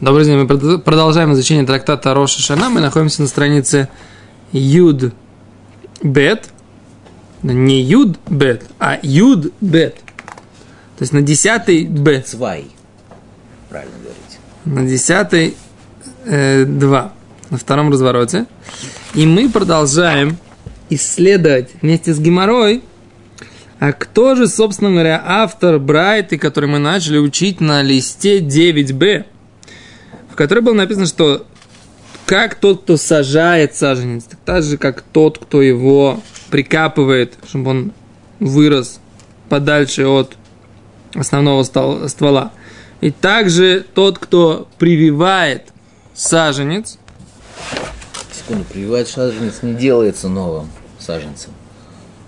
Добрый день, мы продолжаем изучение трактата Роша Шана. Мы находимся на странице Юд Бет. Не Юд Бет, а Юд Бет. То есть на десятый Бет. Цвай. Правильно говорить. На десятый э, два. На втором развороте. И мы продолжаем исследовать вместе с Геморой, а кто же, собственно говоря, автор Брайты, который мы начали учить на листе 9b в которой было написано, что как тот, кто сажает саженец, так, же, как тот, кто его прикапывает, чтобы он вырос подальше от основного ствола. И также тот, кто прививает саженец. Секунду, прививает саженец не делается новым саженцем.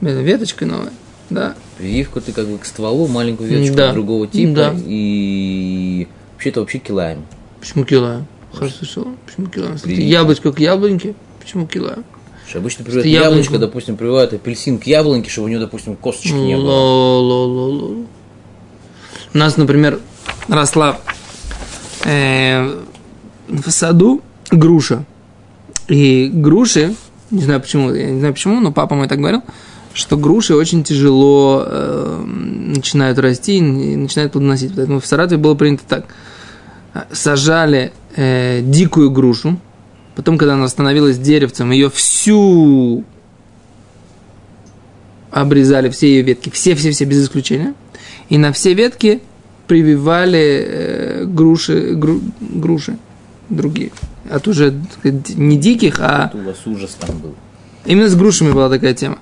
Веточкой новой, да. Прививку ты как бы к стволу, маленькую веточку да. другого типа. Да. И вообще-то вообще килаем. Почему килаем? Хорошо слышал. Почему килаем? Яблочко к яблоньке. Почему? Что обычно прививают яблочко, допустим, прививают апельсин к яблоньке, чтобы у него, допустим, косточки не было. У нас, например, росла э, в саду груша. И груши, не знаю почему, я не знаю почему, но папа мой так говорил, что груши очень тяжело э, начинают расти и начинают плодоносить. Поэтому в Саратове было принято так – сажали э, дикую грушу, потом, когда она становилась деревцем, ее всю обрезали, все ее ветки, все-все-все без исключения, и на все ветки прививали э, груши, гру, груши другие. От уже не диких, а... у вас ужас там был. Именно с грушами была такая тема.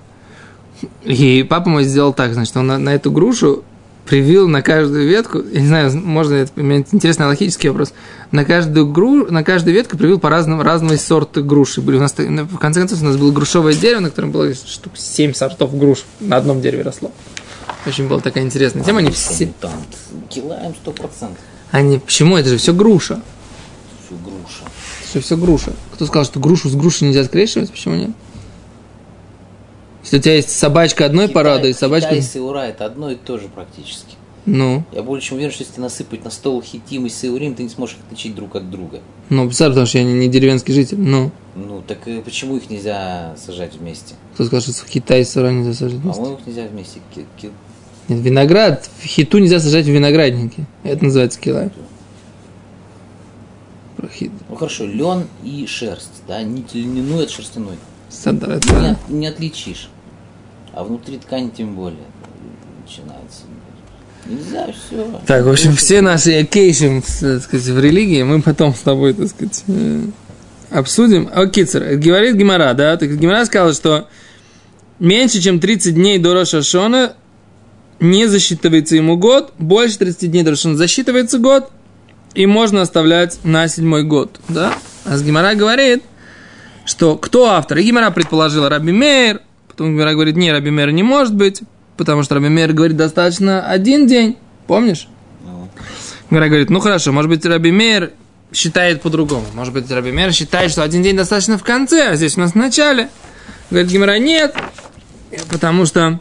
И папа мой сделал так, значит, он на, на эту грушу привил на каждую ветку, я не знаю, можно это, у меня интересный логический вопрос, на каждую, гру, на каждую ветку привил по разному, разные сорты груши. Были у нас, в конце концов, у нас было грушевое дерево, на котором было штук 7 сортов груш на одном дереве росло. Очень была такая интересная тема. Они все... Килаем 100%. Они, почему? Это же все груша. Все груша. Же все груша. Кто сказал, что грушу с грушей нельзя скрещивать? Почему нет? Если у тебя есть собачка одной Китай, породы и собачка... Китай и сеура – это одно и то же практически. Ну. Я более чем уверен, что если насыпать на стол хитим и сеурим, ты не сможешь их отличить друг от друга. Ну, представь, потому что я не, не деревенский житель, ну. Ну, так и почему их нельзя сажать вместе? Кто скажет, что Китай и сеура нельзя сажать вместе? По-моему, их нельзя вместе. Ки- Нет, виноград, хиту нельзя сажать в винограднике. Это называется килай. Ну хорошо, лен и шерсть, да, не льняной от шерстяной. Сандра, не, не отличишь. А внутри ткани тем более начинается. Нельзя все. Так, в общем, все наши occasions, так сказать, в религии мы потом с тобой, так сказать, э, обсудим. Окей, царь, говорит Гимара, да? Так Гимара сказала, что меньше, чем 30 дней до Роша Шона не засчитывается ему год, больше 30 дней до Рошона засчитывается год, и можно оставлять на седьмой год, да? А с Гимара говорит, что кто автор? И Гимара предположила Раби Мейр, Потом Гмера говорит, не, Раби Мер не может быть, потому что Раби Мер говорит, достаточно один день. Помнишь? Гмера говорит, ну хорошо, может быть, Раби Мер считает по-другому. Может быть, Раби Мер считает, что один день достаточно в конце, а здесь у нас в начале. Говорит Гимера, нет, потому что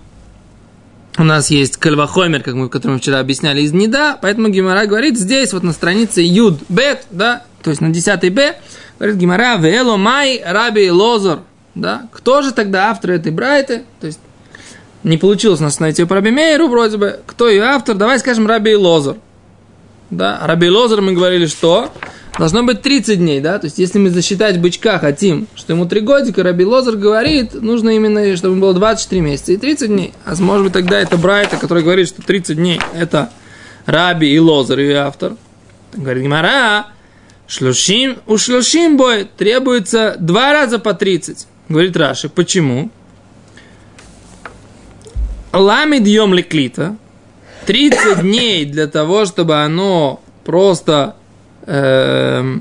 у нас есть кальвахомер, как мы, который мы вчера объясняли, из Неда, поэтому Гимара говорит здесь, вот на странице Юд Бет, да, то есть на 10 Б, говорит Гимара, Вело Май Раби Лозор, да? Кто же тогда автор этой Брайты? То есть не получилось нас найти по Раби Мейеру вроде бы. Кто ее автор? Давай скажем Раби Лозер. Да? Раби Лозер мы говорили, что должно быть 30 дней, да? То есть если мы засчитать бычка хотим, что ему 3 годика, Раби Лозер говорит, нужно именно, чтобы было 24 месяца и 30 дней. А может быть тогда это Брайта, который говорит, что 30 дней это Раби и Лозер, ее автор. Говорит Гимара, шлюшим, у шлюшим бой требуется два раза по 30. Говорит Раши, почему? Ламид йом леклита. 30 дней для того, чтобы оно просто э,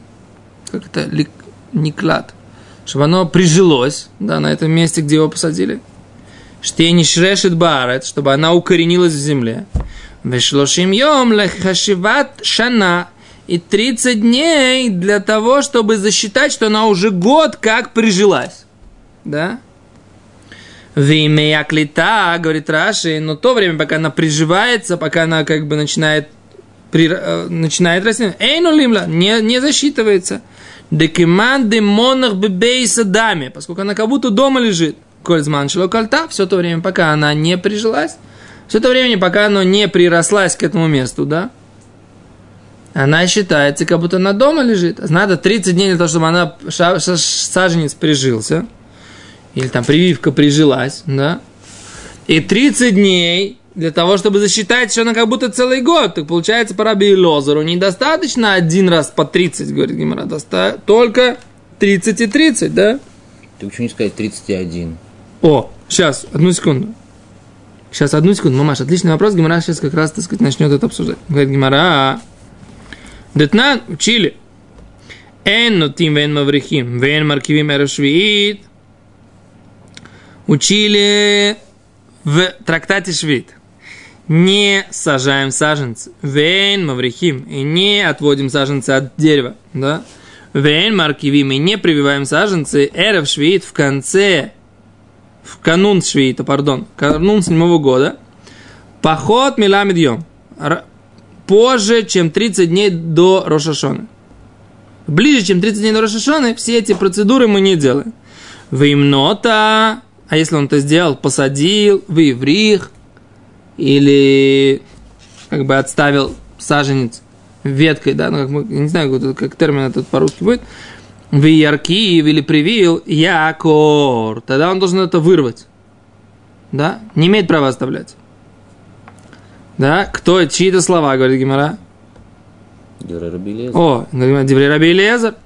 как это лик, не клад, чтобы оно прижилось, да, на этом месте, где его посадили. Штейни шрешет барет, чтобы она укоренилась в земле. Вешлошим йом лехашиват шана. И 30 дней для того, чтобы засчитать, что она уже год как прижилась да? Вимея клита, говорит Раши, но то время, пока она приживается, пока она как бы начинает при, э, начинает расти. Эйну лимла не, не засчитывается. Декиман демонах бебейса даме, поскольку она как будто дома лежит. Кользман кольта, все то время, пока она не прижилась, все то время, пока она не прирослась к этому месту, да, она считается, как будто она дома лежит. Надо 30 дней для того, чтобы она саженец прижился. Или там прививка прижилась, да. И 30 дней для того, чтобы засчитать, что она как будто целый год. Так получается, по Раби Лозеру недостаточно один раз по 30, говорит Гимара, доста... только 30 и 30, да? Ты почему не сказать 31? О, сейчас, одну секунду. Сейчас, одну секунду, мамаш, отличный вопрос. Гимара сейчас как раз, так сказать, начнет это обсуждать. Говорит Гимара, Детнан учили. Эн нотим вен маврихим, вен маркивим эрошвиит. Учили в трактате Швид. Не сажаем саженцы. Вен маврихим. И не отводим саженцы от дерева. Да? Вен маркивим. И не прививаем саженцы. Эров швид в конце в канун швиита, пардон, канун седьмого года, поход миламидьем, позже, чем 30 дней до Рошашоны. Ближе, чем 30 дней до Рошашоны, все эти процедуры мы не делаем. В имнота, а если он это сделал, посадил, в иврих, или как бы отставил саженец веткой, да, ну, как мы, не знаю, как, термин этот по-русски будет, в яркив или привил якор, тогда он должен это вырвать, да, не имеет права оставлять. Да? Кто, чьи это слова, говорит Гимара? О, Деврей Раби Лезер.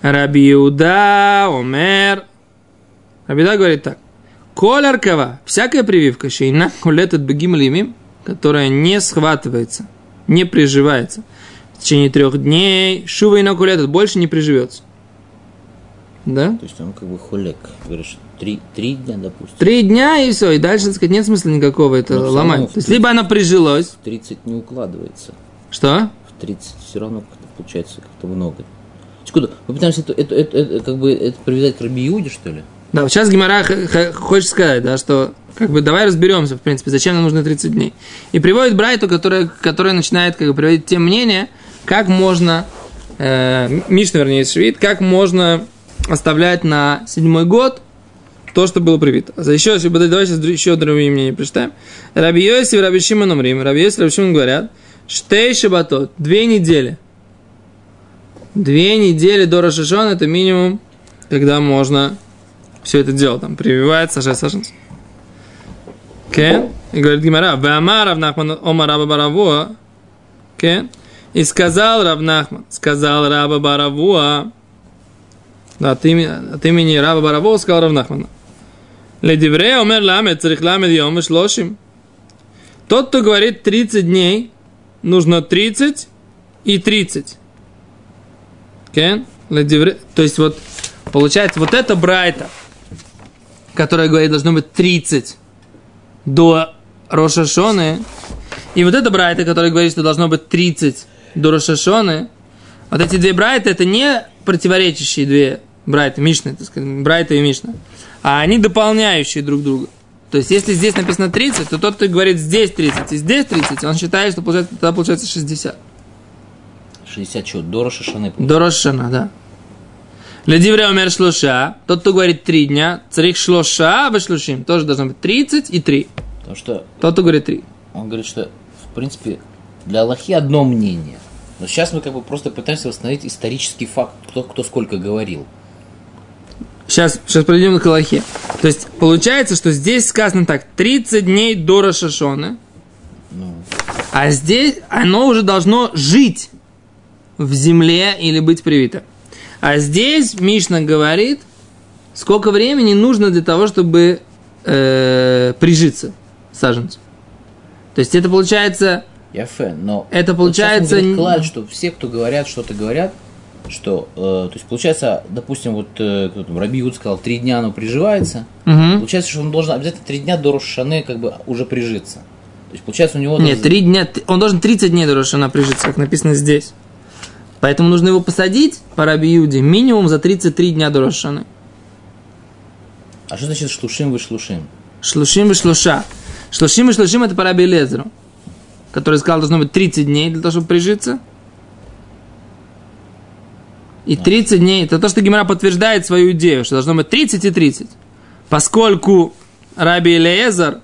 Раби Иуда, Омер. Раби Иуда говорит так. Коль аркава, всякая прививка, шейна кулетет бегим лимим, которая не схватывается, не приживается. В течение трех дней шува и больше не приживется. Да? То есть он как бы хулек. Говоришь, три, три дня, допустим. Три дня и все. И дальше, так сказать, нет смысла никакого это Но ломать. То есть, либо она прижилась. В 30 не укладывается. Что? В 30 все равно как-то получается как-то много. Секунду, мы пытаемся это, это, это, это, как бы это привязать к Раби Иуде, что ли? Да, сейчас Гимара хочет сказать, да, что как бы давай разберемся, в принципе, зачем нам нужно 30 дней. И приводит Брайту, которая, которая начинает как бы приводить те мнения, как можно, э, Мишна, вернее, Швид, как можно оставлять на седьмой год то, что было привито. А еще, давай сейчас еще другие мнения прочитаем. Раби Йоси и Раби Шимон Умрим. Раби Йоси и Раби Шимон говорят, штей шабатот, две недели. Две недели до Рошашона это минимум, когда можно все это делать. Там прививает, сажать саженцы. Кен. И говорит Гимара, Веамар Равнахман Ома Раба Баравуа. Кен. И сказал Равнахман, сказал Раба Баравуа, от имени, от имени Раба Баравова сказал Равнахмана. Ледиврея умер ламет, царих ламет йом и шлошим. Тот, кто говорит 30 дней, нужно 30 и 30. Okay? То есть вот, получается, вот это Брайта, которая говорит, должно быть 30 до Рошашоны, и вот это Брайта, которая говорит, что должно быть 30 до Рошашоны, вот эти две Брайта, это не противоречащие две Брайта, Мишна, так сказать, Брайта и Мишна. А они дополняющие друг друга. То есть, если здесь написано 30, то тот, кто говорит здесь 30 и здесь 30, он считает, что получается, тогда получается 60. 60 что, до Рошашаны? До Рошашана, да. Ледивре умер шлоша. Тот, кто говорит 3 дня, царих шлоша вышлушим, тоже должно быть 30 и 3. Потому что... Тот, кто говорит 3. Он говорит, что, в принципе, для Аллахи одно мнение. Но сейчас мы как бы просто пытаемся восстановить исторический факт, кто, кто сколько говорил. Сейчас, сейчас пройдем к Аллахе. То есть, получается, что здесь сказано так, 30 дней до Рашашона, ну. а здесь оно уже должно жить в земле или быть привито. А здесь Мишна говорит, сколько времени нужно для того, чтобы э, прижиться саженцу. То есть это получается... Я фэн, но... Это получается... Вот что все, кто говорят, что-то говорят, что, э, то есть получается, допустим, вот э, кто там, Раби Юд сказал, три дня оно приживается, угу. получается, что он должен обязательно три дня до Рошаны как бы уже прижиться. То есть получается у него... Нет, три дня, он должен 30 дней до Рошана прижиться, как написано здесь. Поэтому нужно его посадить по Раби Юде минимум за 33 дня до Рошаны. А что значит шлушим вы шлушим? Шлушим вы шлуша. Шлушим и шлушим это по Раби Лезеру. который сказал, должно быть 30 дней для того, чтобы прижиться. И 30 дней, это то, что Гимара подтверждает свою идею, что должно быть 30 и 30. Поскольку Раби Элиезер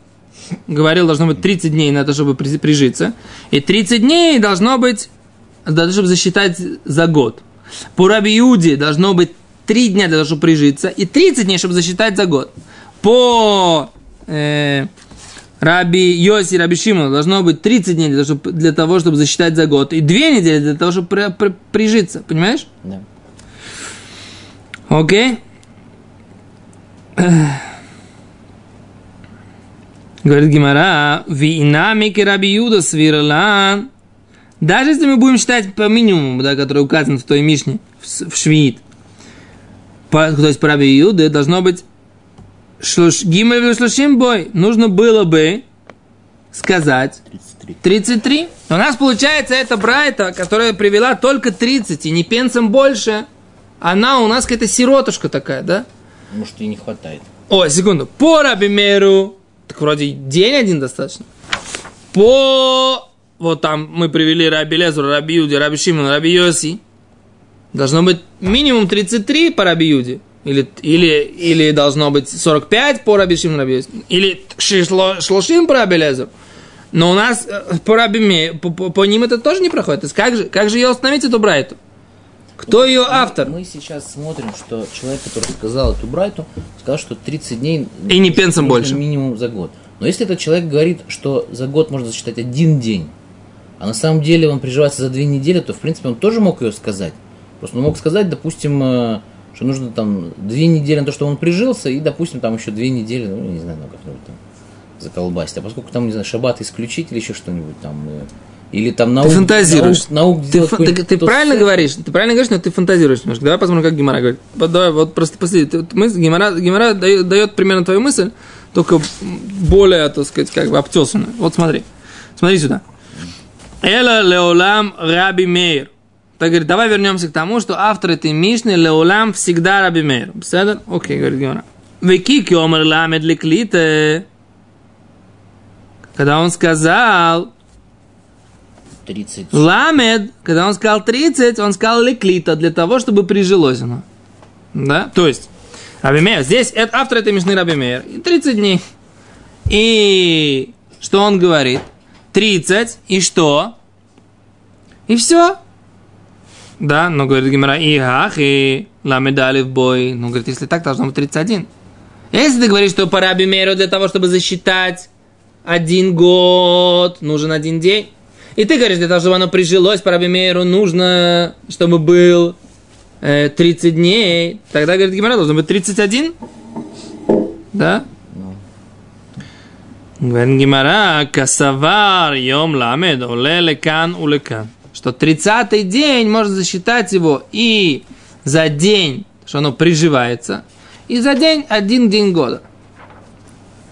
говорил, должно быть 30 дней на то, чтобы прижиться. И 30 дней должно быть, для того, чтобы засчитать за год. По Раби Иуде должно быть 3 дня для того, чтобы прижиться, и 30 дней, чтобы засчитать за год. По э, Раби Йоси, Раби Шимону должно быть 30 дней для того, чтобы, для того, чтобы засчитать за год, и 2 недели для того, чтобы при, при, прижиться. Понимаешь? Да. Окей? Говорит Гимара, винамики Раби Юда свирлан. Даже если мы будем считать по минимуму, да, который указан в той Мишне, в, в Швид, по, то есть по Раби Юда, должно быть Гимель шлушим бой. Нужно было бы сказать 33. 33. У нас получается эта Брайта, которая привела только 30, и не пенсом больше, она у нас какая-то сиротушка такая, да? Может, и не хватает. О, секунду. По Рабимеру так вроде день один достаточно. По... Вот там мы привели Раби Лезру, Раби Юди, Раби Шимон, Раби Йоси. Должно быть минимум 33 по Раби Юди. Или, или, или должно быть 45 по Раби Шимон, Раби. Или Шлошим по Раби. Но у нас э, по, Раби, по, по, по ним это тоже не проходит. То есть как же, как же ее установить, эту Брайту? Кто ее автор? Мы сейчас смотрим, что человек, который сказал эту брайту, сказал, что 30 дней... И не пенсом больше. Минимум за год. Но если этот человек говорит, что за год можно засчитать один день, а на самом деле он приживается за две недели, то, в принципе, он тоже мог ее сказать. Просто он мог сказать, допустим, э, что нужно там две недели на то, что он прижился, и, допустим, там еще две недели, ну, не знаю, ну, как-нибудь там заколбасить. А поскольку там, не знаю, шаббат исключить или еще что-нибудь там, э, или там наук, ты фантазируешь. Наук, наук ты, фа- ты, ты правильно все. говоришь, ты правильно говоришь, но ты фантазируешь немножко. Давай посмотрим, как Гимара говорит. Давай, вот просто посмотри. Ты, мы, Гимара, Гимара дает, дает примерно твою мысль, только более, так сказать, как бы обтесанную. Вот смотри. Смотри сюда. Эла леолам раби мейр. Так говорит, давай вернемся к тому, что автор этой Мишны леолам всегда раби мейр. Беседа? Окей, говорит Гимара. Веки киомер ламед ликлите. Когда он сказал, 30. Ламед, когда он сказал 30, он сказал леклита, для того, чтобы прижилось оно. Да? То есть, Рабимеер, здесь это, автор этой Мишны Рабимеер, 30 дней. И что он говорит? 30, и что? И все. Да, но говорит Гимара, и ах, и в бой. Ну, говорит, если так, должно быть 31. Если ты говоришь, что по Рабимеру для того, чтобы засчитать один год, нужен один день, и ты говоришь, для того, чтобы оно прижилось, по Рабимейру нужно, чтобы был э, 30 дней. Тогда, говорит Гимара, должно быть 31. Да? Говорит Гимара, касавар йом ламед, оле лекан улекан. Что 30-й день можно засчитать его и за день, что оно приживается, и за день один день года.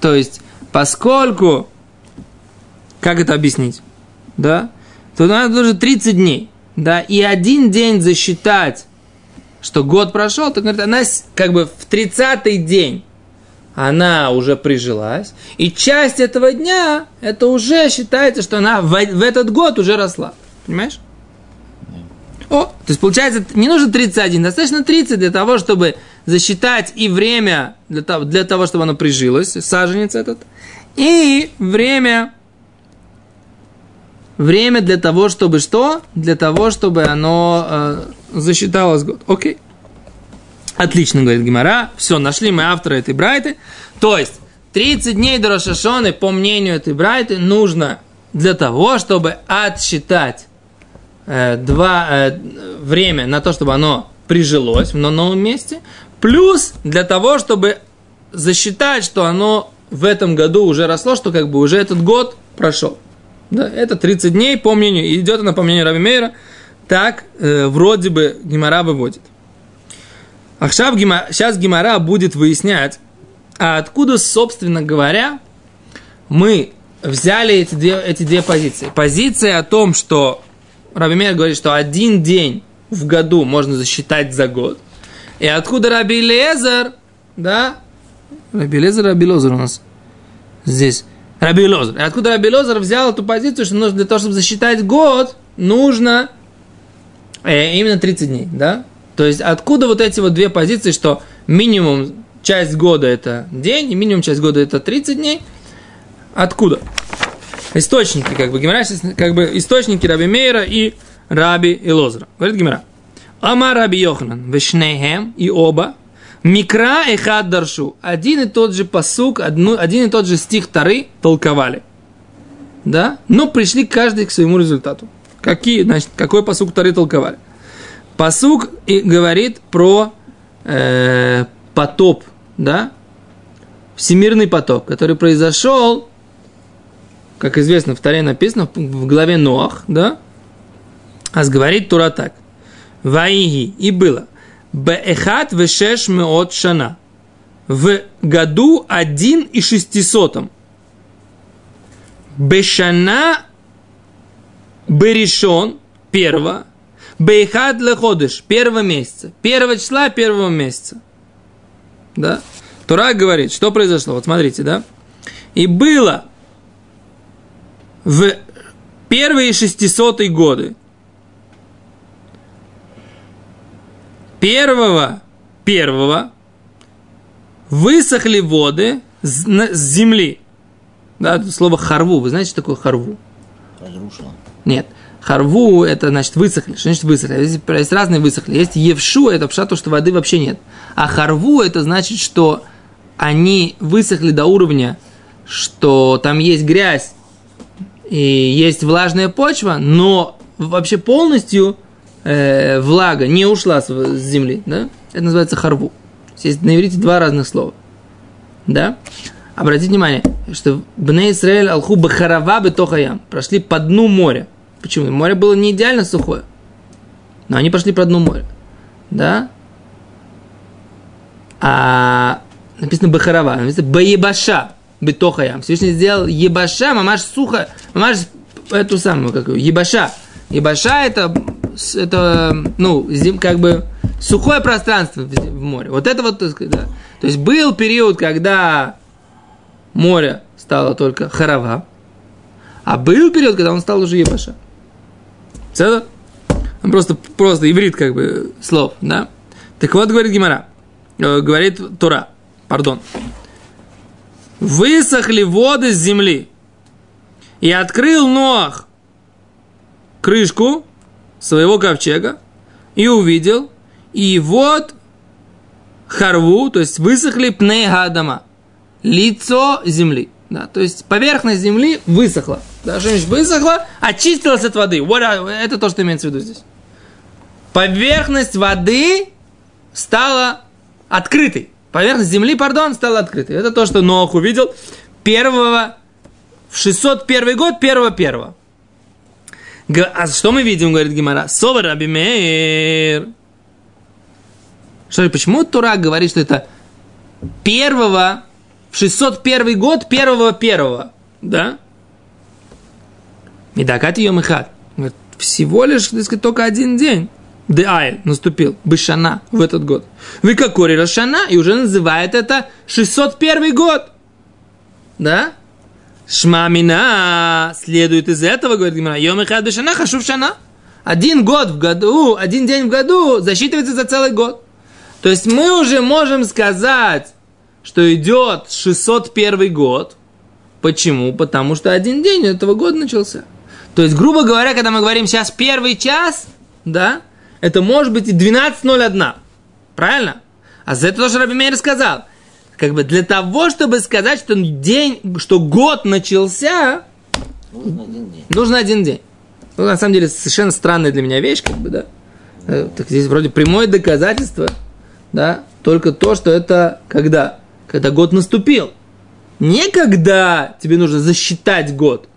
То есть, поскольку, как это объяснить? да, то надо уже 30 дней, да, и один день засчитать, что год прошел, то, говорит, она как бы в 30-й день она уже прижилась, и часть этого дня, это уже считается, что она в, в этот год уже росла. Понимаешь? О, то есть получается, не нужно 31, достаточно 30 для того, чтобы засчитать и время для того, для того чтобы оно прижилось, саженец этот, и время время для того, чтобы что? Для того, чтобы оно э, засчиталось год. Окей. Отлично, говорит Гимара. Все, нашли мы автора этой брайты. То есть, 30 дней до Рошашоны, по мнению этой брайты, нужно для того, чтобы отсчитать э, два, э, время на то, чтобы оно прижилось в новом месте, плюс для того, чтобы засчитать, что оно в этом году уже росло, что как бы уже этот год прошел. Да, это 30 дней, по мнению, идет она по мнению Раби Мейра, так э, вроде бы Гимара выводит. А сейчас Гимара будет выяснять, а откуда, собственно говоря, мы взяли эти две, эти две позиции. Позиция о том, что Раби Мейр говорит, что один день в году можно засчитать за год. И откуда Раби Лезер, да, Раби Лезер, Раби Лозер у нас здесь. Раби Лозер. И откуда Раби Лозер взял эту позицию, что нужно для того, чтобы засчитать год, нужно э, именно 30 дней, да? То есть откуда вот эти вот две позиции, что минимум часть года это день, и минимум часть года это 30 дней? Откуда? Источники, как бы, Гимара, как бы источники Раби Мейра и Раби Илозра. Говорит Гимара. Ама Раби Йоханан, Вешнейхем и оба, Микра и Хад Даршу. Один и тот же посук, одну, один и тот же стих Тары толковали. Да? Но пришли каждый к своему результату. Какие, значит, какой посук Тары толковали? Посук и говорит про э, потоп, да? Всемирный потоп, который произошел, как известно, в Таре написано в главе Ноах, да? А говорит Тура так. Ваиги, и было. Беэхат вешеш меот шана. В году один и шестисотом. Бешана Беришон, первого, Бейхад леходыш, первого месяца. Первого числа первого месяца. Да? Тура говорит, что произошло. Вот смотрите, да? И было в первые шестисотые годы первого, первого высохли воды с, с земли. Да, слово харву. Вы знаете, что такое харву? Разрушено. Нет. Харву это значит высохли. Что значит высохли? Есть, есть разные высохли. Есть евшу, это пша, то, что воды вообще нет. А харву это значит, что они высохли до уровня, что там есть грязь и есть влажная почва, но вообще полностью э, влага не ушла с, с земли. Да? Это называется харву. Есть на иврите два разных слова. Да? Обратите внимание, что Бней Исраэль Алху Бахарава Бетохаям прошли по дну моря. Почему? Море было не идеально сухое. Но они пошли по дну моря. Да? А написано Бахарава, написано Баебаша Бетохаям. Всевышний сделал Ебаша, мамаш сухо, мамаш эту самую, как Ебаша. Ебаша это, это, ну, зим, как бы сухое пространство в море. Вот это вот, да. То есть был период, когда море стало только харава, а был период, когда он стал уже ебаша. Это просто, просто иврит как бы слов, да? Так вот, говорит Гимара, э, говорит Тура, пардон. Высохли воды с земли, и открыл Ноах крышку своего ковчега, и увидел, и вот харву, то есть высохли пней гадама, лицо земли. Да, то есть поверхность земли высохла. Да, что-нибудь высохла, очистилась от воды. Вот это то, что имеется в виду здесь. Поверхность воды стала открытой. Поверхность земли, пардон, стала открытой. Это то, что Нох увидел первого в 601 год, первого первого. А что мы видим, говорит Гемара? סבר רבי מאיר. Что, почему Тора говорит, что это первого в 601 год первого первого, да? מדאכתי יום אחד. Всего лишь, так сказать, только один день. דעייל наступил, בשנה в этот год. Вы как Рошана, и уже называет это 601 год. Да? Шмамина следует из этого, говорит Гимара, Йомихад Бышана, Хашув Шана. Один год в году, один день в году засчитывается за целый год. То есть мы уже можем сказать, что идет 601 год. Почему? Потому что один день этого года начался. То есть, грубо говоря, когда мы говорим сейчас первый час, да, это может быть и 12.01. Правильно? А за это тоже Раби Мейер сказал. Как бы для того, чтобы сказать, что день, что год начался, нужно один день. Нужно один день. Ну, на самом деле, совершенно странная для меня вещь, как бы, да. Э, так здесь вроде прямое доказательство, да, только то, что это когда? когда год наступил. Не когда тебе нужно засчитать год.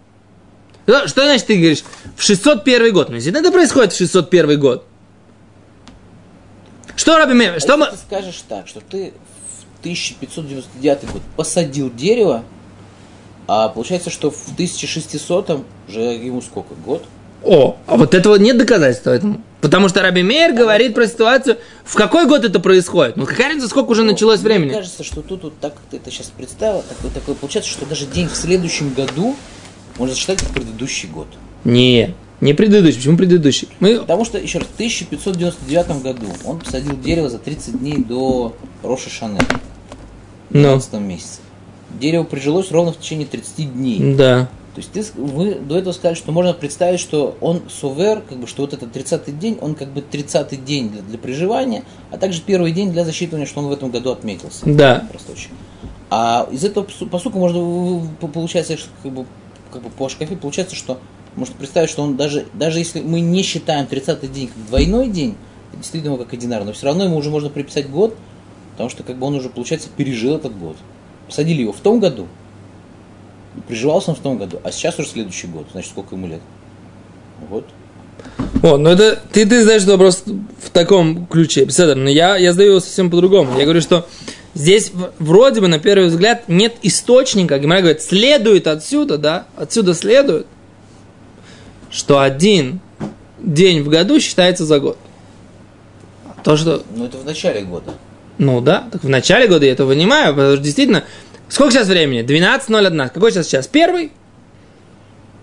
Что, что значит ты говоришь в 601 год? Ну, если это происходит в 601 год. Что Раби Мейер? Что а мы... ты скажешь так, что ты в 1599 год посадил дерево, а получается, что в 1600 уже ему сколько? Год? О, а вот этого нет доказательства этому. Потому что Раби Мейер говорит про ситуацию, в какой год это происходит. Ну, какая разница, сколько уже Ну, началось мне времени? кажется, что тут вот так, как ты это сейчас представил, такое, такое получается, что даже день в следующем году можно считать как предыдущий год. Не, не предыдущий. Почему предыдущий? Мы... Потому что, еще раз, в 1599 году он посадил дерево за 30 дней до Роша Шане, в Ну, 12 месяце. Дерево прижилось ровно в течение 30 дней. да. То есть ты, вы до этого сказали, что можно представить, что он сувер, как бы, что вот этот 30-й день, он как бы 30-й день для, для приживания, а также первый день для засчитывания, что он в этом году отметился. Да. Просто очень. А из этого посу- посука можно, по- получается, как бы, как бы по шкафе получается, что можно представить, что он даже, даже если мы не считаем 30-й день как двойной день, действительно его как одинарный, но все равно ему уже можно приписать год, потому что как бы он уже, получается, пережил этот год. Посадили его в том году, и приживался он в том году, а сейчас уже следующий год, значит, сколько ему лет? Вот. О, ну это ты, ты задаешь вопрос в таком ключе, Беседа, но я, я задаю его совсем по-другому. Я говорю, что здесь вроде бы на первый взгляд нет источника. Гимара говорит, следует отсюда, да, отсюда следует, что один день в году считается за год. То, что Но это в начале года. Ну да, так в начале года я это понимаю, потому что действительно, сколько сейчас времени? 12.01. Какой сейчас час? Первый?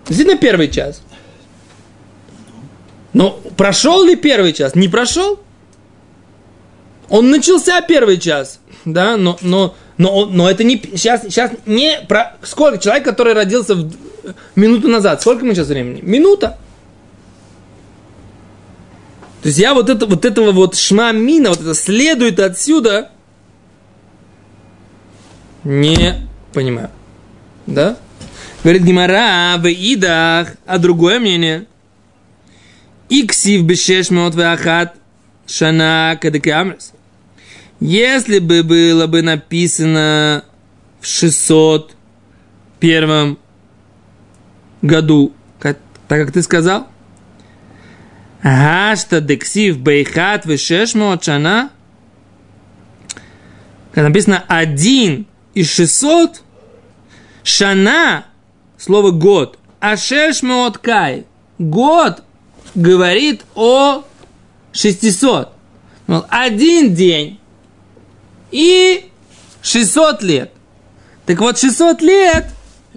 Действительно первый час. Но прошел ли первый час? Не прошел. Он начался первый час, да, но, но, но, но это не сейчас, сейчас не про сколько человек, который родился в, минуту назад, сколько мы сейчас времени? Минута. То есть я вот, это, вот этого вот шмамина, вот это следует отсюда, не понимаю. Да? Говорит Гимара, в идах, а другое мнение. Иксив бешеш меот веахат шана кадекамрес. Если бы было бы написано в 601 году, как- так как ты сказал, Гашта дексив бейхат вешешмот шана. Когда написано один из 600, шана, слово год, а шешмот кай, год говорит о 600. Мол, один день и 600 лет. Так вот, 600 лет,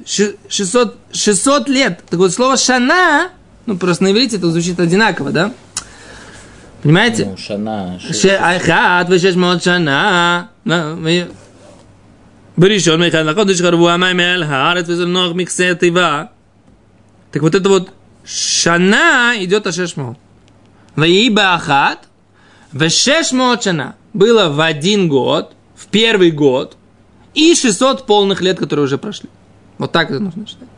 600, 600 лет. Так вот, слово «шана», ну, просто на иврите это звучит одинаково, да? Понимаете? Ну, шана. Айхат, вешеш мод шана. Бришон, мейхат, лакодыш, харву, амайм, эль, харет, ног миксе, тыва. Так вот это вот шана идет о шешмот. Ваиба ахат, вешешмот шана. Было в один год, в первый год, и 600 полных лет, которые уже прошли. Вот так это нужно считать.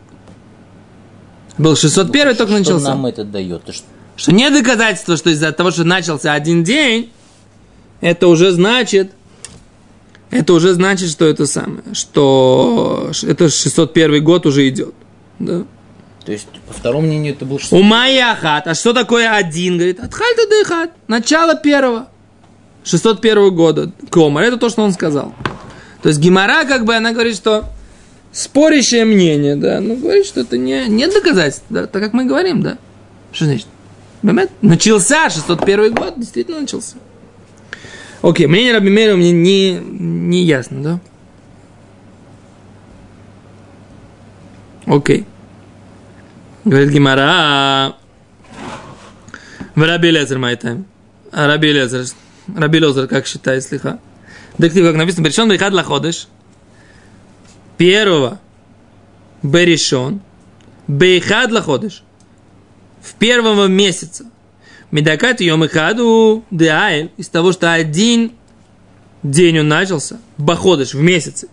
Был 601, только Что начался. нам это дает? Что- Что не доказательство, что из-за того, что начался один день, это уже значит, это уже значит, что это самое, что это 601 год уже идет. Да? То есть, по второму мнению, это был У 600. Майяхат, а что такое один? Говорит, отхальта дыхат, начало первого. 601 года. Комар, это то, что он сказал. То есть Гимара, как бы, она говорит, что спорящее мнение, да, ну, говорит, что это не, нет доказательств, да, так как мы говорим, да. Что значит? באמת? Начался 601 год, действительно начался. Окей, мнение Раби Мейра мне не, не ясно, да? Окей. Говорит Гемара. ורבי אליעזר מאי טעמא. А Раби Лезер. Раби Лезер, как считает סליחה? דכתיב, как написано, בראשון באחד לחודש. Первого. בראשון. באחד לחודש. В первом месяце. מדאכתי יום אחד הוא. Из того, что один день он начался. בחודש в месяце.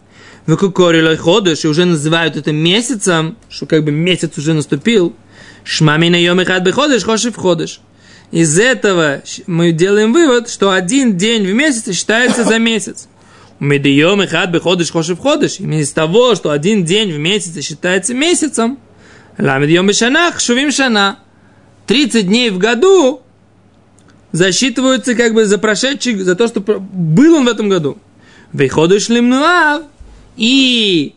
וקא קרי ליה חודש, и уже называют это месяцем, что как бы месяц уже наступил. שמע מינה יום אחד בחודש, חשוב חודש. Из этого мы делаем вывод, что один день в месяц считается за месяц. Медием ихад беходыш, хошив ходыш. Именно из того, что один день в месяц считается месяцем. Ламедьем бешанах, шувим шана. 30 дней в году засчитываются как бы за прошедший, за то, что был он в этом году. Выходишь лимнуав, и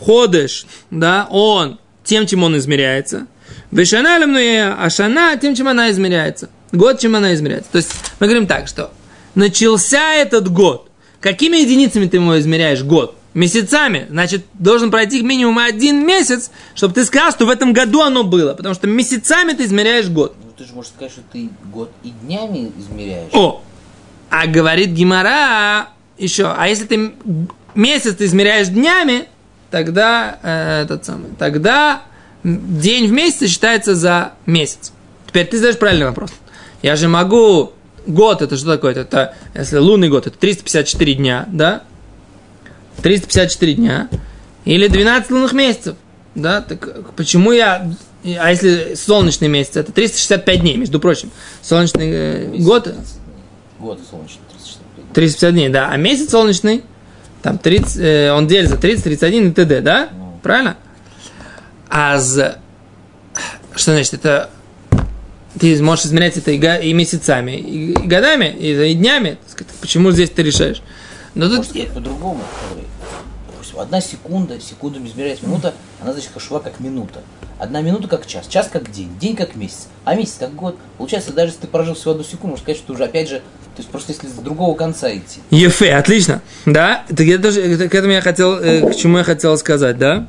ходыш, да, он тем, чем он измеряется. Вешана лимнуя, а шана тем, чем она измеряется. Год, чем она измеряется. То есть мы говорим так, что начался этот год. Какими единицами ты его измеряешь год? Месяцами. Значит, должен пройти минимум один месяц, чтобы ты сказал, что в этом году оно было. Потому что месяцами ты измеряешь год. Ну, ты же можешь сказать, что ты год и днями измеряешь. О! А говорит Гимара еще, а если ты месяц ты измеряешь днями, тогда э, этот самый, тогда день в месяц считается за месяц. Теперь ты задаешь правильный вопрос. Я же могу год это что такое? Это, если лунный год, это 354 дня, да? 354 дня. Или 12 лунных месяцев. Да, так почему я... А если солнечный месяц, это 365 дней, между прочим. Солнечный э, год... Год солнечный, 365 350 дней, да. А месяц солнечный, там 30, э, он делится 30, 31 и т.д., да? Ну. Правильно? А за... Что значит? Это ты можешь измерять это и, месяцами, и, годами, и, днями. Почему здесь ты решаешь? Но тут... по-другому. Допустим, одна секунда, секундами измеряется минута, она значит кашува как минута. Одна минута как час, час как день, день как месяц, а месяц как год. Получается, даже если ты прожил всего одну секунду, можно сказать, что ты уже опять же, то есть просто если с другого конца идти. Ефе, отлично. Да, так я тоже, к этому я хотел, э, к чему я хотел сказать, да?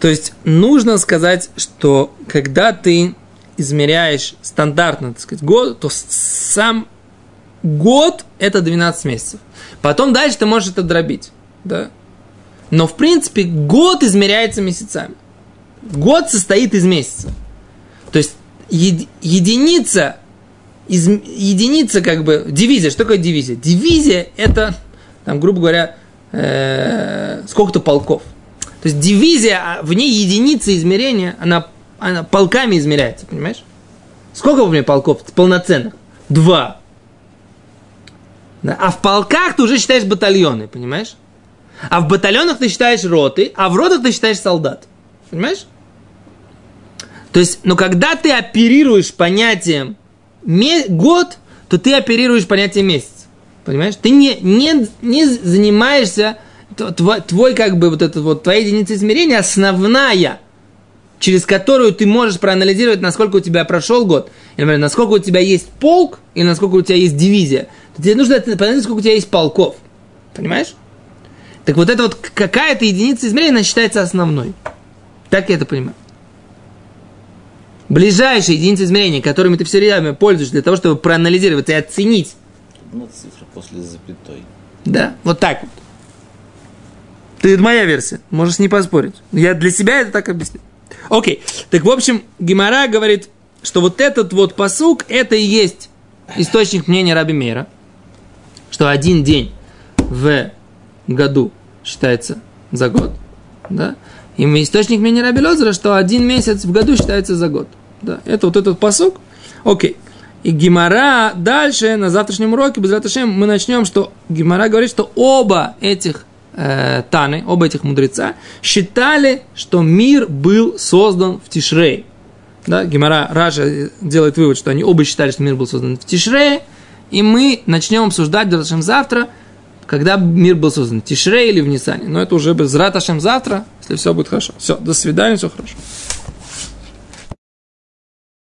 То есть нужно сказать, что когда ты измеряешь стандартно, так сказать, год, то сам год это 12 месяцев. Потом дальше ты можешь это дробить, да? Но в принципе год измеряется месяцами. Год состоит из месяцев. То есть еди, единица, из, единица как бы, дивизия, что такое дивизия? Дивизия это, там, грубо говоря, э, сколько-то полков. То есть дивизия, а в ней единица измерения, она, она полками измеряется, понимаешь? Сколько у меня полков полноценных? Два. Да? А в полках ты уже считаешь батальоны, понимаешь? А в батальонах ты считаешь роты, а в ротах ты считаешь солдат. Понимаешь? То есть, но когда ты оперируешь понятием год, то ты оперируешь понятием месяц. Понимаешь? Ты не, не, не занимаешься твой, твой, как бы, вот это вот, твоя единица измерения основная, через которую ты можешь проанализировать, насколько у тебя прошел год, или, например, насколько у тебя есть полк, или насколько у тебя есть дивизия, то тебе нужно понять, сколько у тебя есть полков. Понимаешь? Так вот это вот какая-то единица измерения, она считается основной. Так я это понимаю. Ближайшие единицы измерения, которыми ты все время пользуешься для того, чтобы проанализировать и оценить. Одна цифра после запятой. Да, вот так вот. Это моя версия, можешь не поспорить. Я для себя это так объясню. Окей, так в общем, Гимара говорит, что вот этот вот посук, это и есть источник мнения Раби Мейра, что один день в году считается за год, да, и источник мнения Раби Лозера, что один месяц в году считается за год. Да, это вот этот посук. Окей. И Гимара дальше, на завтрашнем уроке, без мы начнем, что Гимара говорит, что оба этих э, Таны, оба этих мудреца, считали, что мир был создан в Тишрей. Да, Гимара Раша делает вывод, что они оба считали, что мир был создан в Тишрее, и мы начнем обсуждать Раташем завтра, когда мир был создан в Тишрее или в Нисане. Но это уже без завтра, если все будет хорошо. Все, до свидания, все хорошо.